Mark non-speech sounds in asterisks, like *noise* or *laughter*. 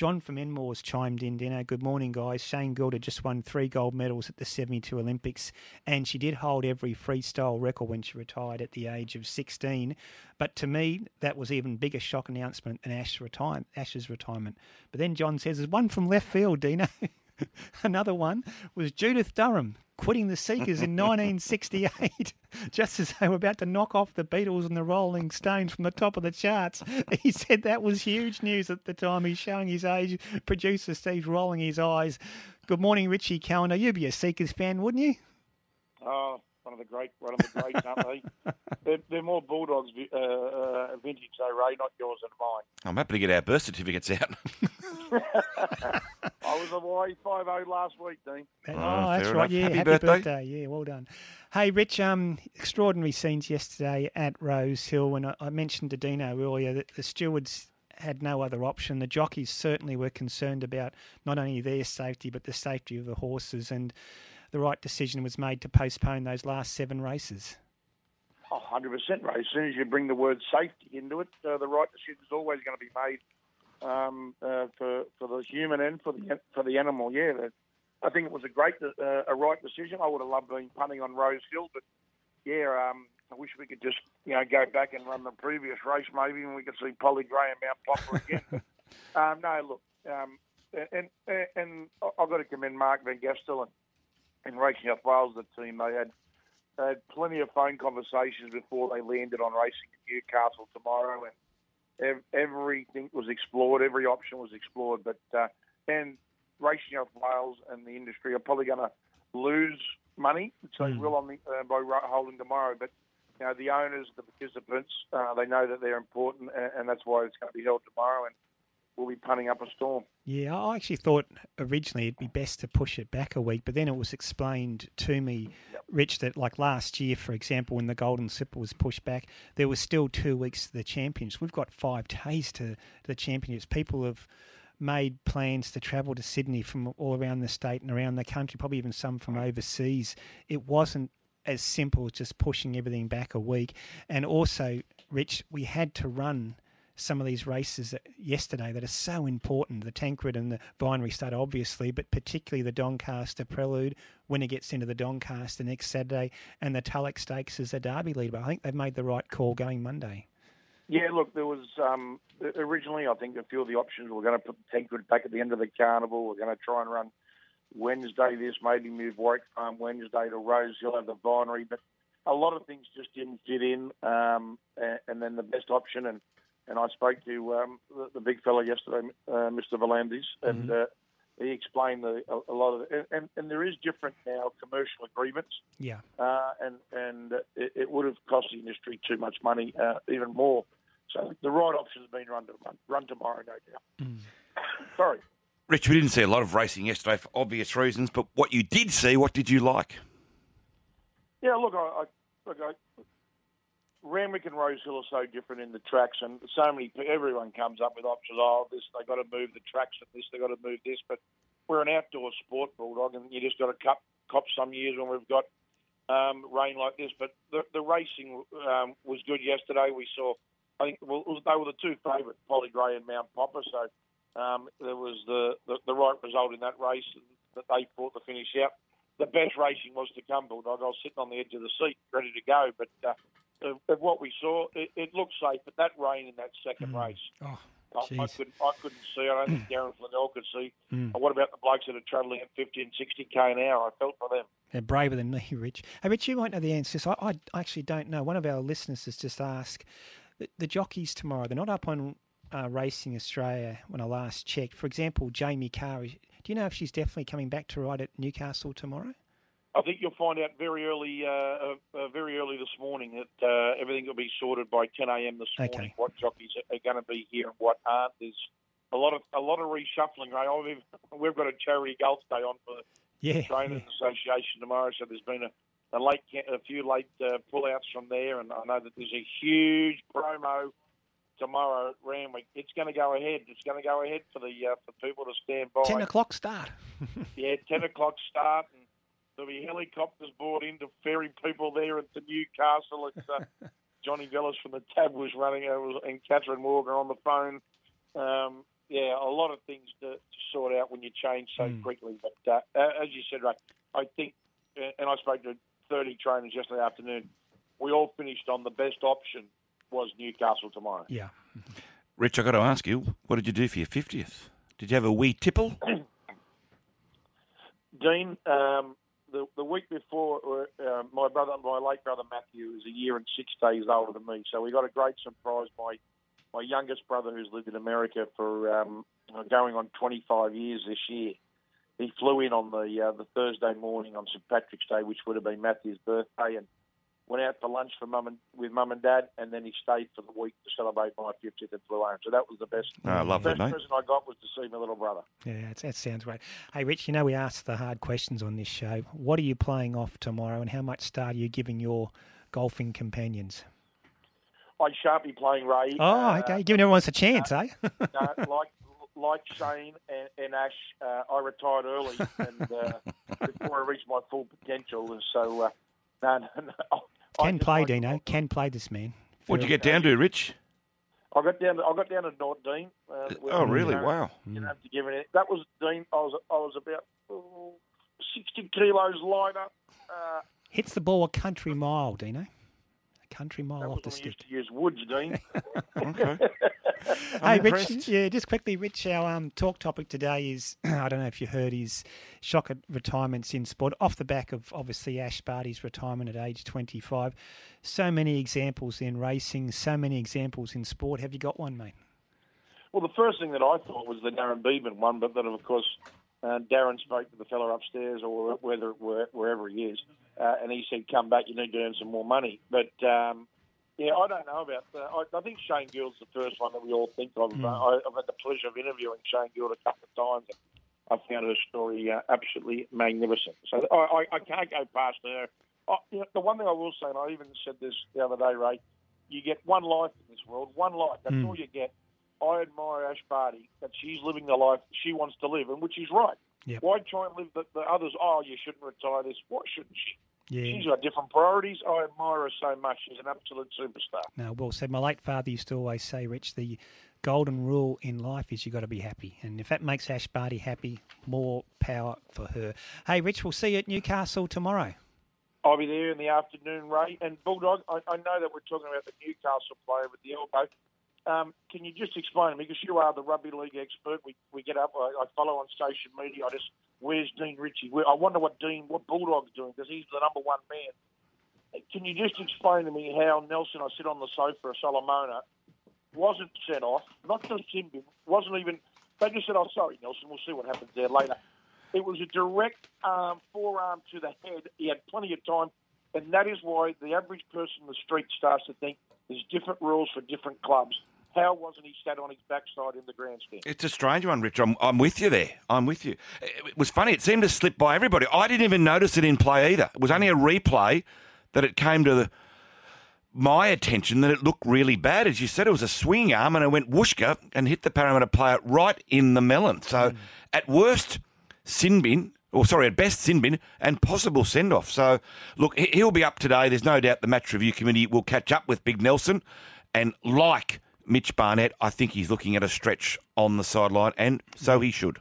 John from Enmore's chimed in, Dino. Good morning, guys. Shane Gould had just won three gold medals at the 72 Olympics, and she did hold every freestyle record when she retired at the age of 16. But to me, that was even bigger shock announcement than Ash retire- Ash's retirement. But then John says, there's one from left field, Dino. *laughs* Another one was Judith Durham quitting the Seekers in 1968, *laughs* just as they were about to knock off the Beatles and the Rolling Stones from the top of the charts. *laughs* He said that was huge news at the time. He's showing his age. Producer Steve's rolling his eyes. Good morning, Richie Callander. You'd be a Seekers fan, wouldn't you? Oh, one of the great, one of the greats, aren't they? *laughs* They're, they're more Bulldogs uh, uh, vintage, though, Ray, not yours and mine. I'm happy to get our birth certificates out. *laughs* I was away 5 0 last week, Dean. Oh, Oh, that's fair right. enough. Yeah, Happy happy, birthday. birthday. Yeah, well done. Hey, Rich. Um, extraordinary scenes yesterday at Rose Hill, and I, I mentioned to Dino earlier that the stewards had no other option. The jockeys certainly were concerned about not only their safety but the safety of the horses, and the right decision was made to postpone those last seven races. Oh, 100% Ray. As soon as you bring the word safety into it, uh, the right decision is always going to be made um, uh, for for the human and for the for the animal. Yeah, that- I think it was a great, uh, a right decision. I would have loved being punting on Rose Hill, but yeah, um, I wish we could just you know go back and run the previous race maybe, and we could see Polly Gray and Mount Popper again. *laughs* um, no, look, um, and and, and I've got to commend Mark Van Gestel and Racing South Wales, the team. They had they had plenty of phone conversations before they landed on racing at Newcastle tomorrow, and ev- everything was explored. Every option was explored. But uh, and Racing South Wales and the industry are probably going to lose money, so they will on the, uh, by holding tomorrow. But you know, the owners, the participants, uh, they know that they're important, and, and that's why it's going to be held tomorrow. And we'll be punting up a storm. Yeah, I actually thought originally it'd be best to push it back a week, but then it was explained to me, Rich, that like last year, for example, when the Golden Slipper was pushed back, there was still two weeks to the Championships. We've got five days to the Championships. People have made plans to travel to Sydney from all around the state and around the country, probably even some from overseas. It wasn't as simple as just pushing everything back a week. And also, Rich, we had to run some of these races yesterday that are so important. The Tancred and the Binary Stud, obviously, but particularly the Doncaster Prelude when it gets into the Doncaster next Saturday, and the Tulloch Stakes as a Derby leader. But I think they've made the right call going Monday. Yeah, look, there was um, originally I think a few of the options were going to put Tancred back at the end of the carnival. We're going to try and run Wednesday this, maybe move Warwick Farm Wednesday to Rose Hill the binary, but a lot of things just didn't fit in. Um, and, and then the best option, and, and I spoke to um, the, the big fella yesterday, uh, Mr. V'landys, and uh, he explained the, a, a lot of it. And, and there is different now commercial agreements Yeah. uh, and and it, it would have cost the industry too much money, uh, even more. So the right option has been run to run, run tomorrow, no doubt. Sorry. Rich, we didn't see a lot of racing yesterday for obvious reasons, but what you did see, what did you like? Yeah, look, I, I look, I, Randwick and Rosehill are so different in the tracks, and so many everyone comes up with options. Oh, this they got to move the tracks, and this they got to move this. But we're an outdoor sport, bulldog, and you just got to cop, cop some years when we've got um, rain like this. But the, the racing um, was good yesterday. We saw, I think, well, they were the two favourite, Polly Gray and Mount Popper. So um, there was the, the the right result in that race that they fought to finish out. The best racing was to come, bulldog. I was sitting on the edge of the seat, ready to go, but. Uh, of, of what we saw, it, it looked safe, but that rain in that second race, Oh, I, I, couldn't, I couldn't see. I don't think Darren Flindell could see. Mm. And what about the blokes that are travelling at 50 and 60 k an hour? I felt for them. They're braver than me, Rich. Hey, Rich, you might know the answers. I, I actually don't know. One of our listeners has just asked the, the jockeys tomorrow. They're not up on uh, Racing Australia when I last checked. For example, Jamie Kah. Do you know if she's definitely coming back to ride at Newcastle tomorrow? I think you'll find out very early, uh, uh, uh, very early this morning that uh, everything will be sorted by 10 a.m. this morning. Okay. What jockeys are going to be here and what aren't. There's a lot of a lot of reshuffling. Right? Oh, We've, we've got a charity golf day on for Yeah. the Trainers Association tomorrow, so there's been a, a late, a few late uh, pullouts from there, and I know that there's a huge promo tomorrow at Randwick. It's going to go ahead. It's going to go ahead for the uh, for people to stand by. 10 o'clock start. *laughs* Yeah, 10 o'clock start, and there'll be helicopters brought in to ferry people there into Newcastle. It's uh, *laughs* Johnny Vellis from the Tab was running, was, and Catherine Morgan on the phone. Um, yeah, a lot of things to, to sort out when you change so Mm. quickly. But uh, uh, as you said, Ray, I think, uh, and I spoke to 30 trainers yesterday afternoon. We all finished on the best option was Newcastle tomorrow. Yeah. Rich, i got to ask you, what did you do for your 50th? Did you have a wee tipple? *clears throat* Dean, um, the the week before, uh, my brother, my late brother Matthew, is a year and six days older than me, so we got a great surprise. My my youngest brother, who's lived in America for um, going on 25 years this year, he flew in on the uh, the Thursday morning on St Patrick's Day, which would have been Matthew's birthday, and went out for lunch for mum and with mum and dad, and then he stayed for the week to celebrate my 50th and flew home. So that was the best. Oh, I love that, best mate. present I got was to see my little brother. Yeah, that's, that sounds great. Hey, Rich, you know we ask the hard questions on this show. What are you playing off tomorrow, and how much start are you giving your golfing companions? I shan't be playing Ray. Oh, Uh, okay. Giving everyone a chance, eh? *laughs* no, like like Shane and, and Ash, uh, I retired early and uh, *laughs* before I reached my full potential, and so uh, no, no, no. I Can just play, like- Dino. Can play this man. What'd you get down to, Rich? I got down. To, I got down to North Dean. Uh, Oh, really? You know, Wow. You don't have to give it. That was Dean. I was I was about oh, sixty kilos lighter. Uh, Hits the ball a country mile, Dino. A country mile that off was the when we stick. used to use woods, Dean. *laughs* Okay. *laughs* Hey, I'm Rich, impressed. yeah, just quickly, Rich, our um, talk topic today is *clears throat* I don't know if you heard his shock at retirements in sport off the back of obviously Ash Barty's retirement at age 25. So many examples in racing, so many examples in sport. Have you got one, mate? Well, the first thing that I thought was the Darren Beadman one, but then of course uh, Darren spoke to the fella upstairs or whether where, wherever he is, uh, and he said, "Come back, you need to earn some more money." But um, yeah, I don't know about. Uh, I, I think Shane Gould's the first one that we all think of. Mm. I, I've had the pleasure of interviewing Shane Gould a couple of times. And I found her story uh, absolutely magnificent. So I, I, I can't go past her. I, you know, the one thing I will say, and I even said this the other day, Ray, you get one life in this world, one life. That's Mm. all you get. I admire Ash Barty that she's living the life she wants to live, and which is right. Yep. Why try and live the, the others? Oh, you shouldn't retire this. Why shouldn't she? Yeah. She's got different priorities. I admire her so much. She's an absolute superstar. No, well said. My late father used to always say, Rich, the golden rule in life is you've got to be happy. And if that makes Ash Barty happy, more power for her. Hey, Rich, we'll see you at Newcastle tomorrow. I'll be there in the afternoon, Ray. And Bulldog, I, I know that we're talking about the Newcastle player with the elbow. Um, can you just explain to me, because you are the rugby league expert, we, we get up, I, I follow on social media, I just, where's Dean Ritchie? Where, I wonder what Dean, what Bulldog's doing, because he's the number one man. Can you just explain to me how Nelson, I sit on the sofa of Solomona, wasn't sent off, not just sin bin, wasn't even, they just said, oh, sorry, Nelson, we'll see what happens there later. It was a direct um, forearm to the head. He had plenty of time, and that is why the average person in the street starts to think there's different rules for different clubs. How wasn't he sat on his backside in the grandstand? It's a strange one, Rich. I'm, I'm with you there. I'm with you. It was funny. It seemed to slip by everybody. I didn't even notice it in play either. It was only a replay that it came to the, my attention that it looked really bad. As you said, it was a swing arm and it went whooshka and hit the Parramatta player right in the melon. So hmm. at worst, sin bin, or sorry, at best sin bin and possible send off. So look, he'll be up today. There's no doubt the match review committee will catch up with Big Nelson. And like Mitch Barnett, I think he's looking at a stretch on the sideline, and so he should.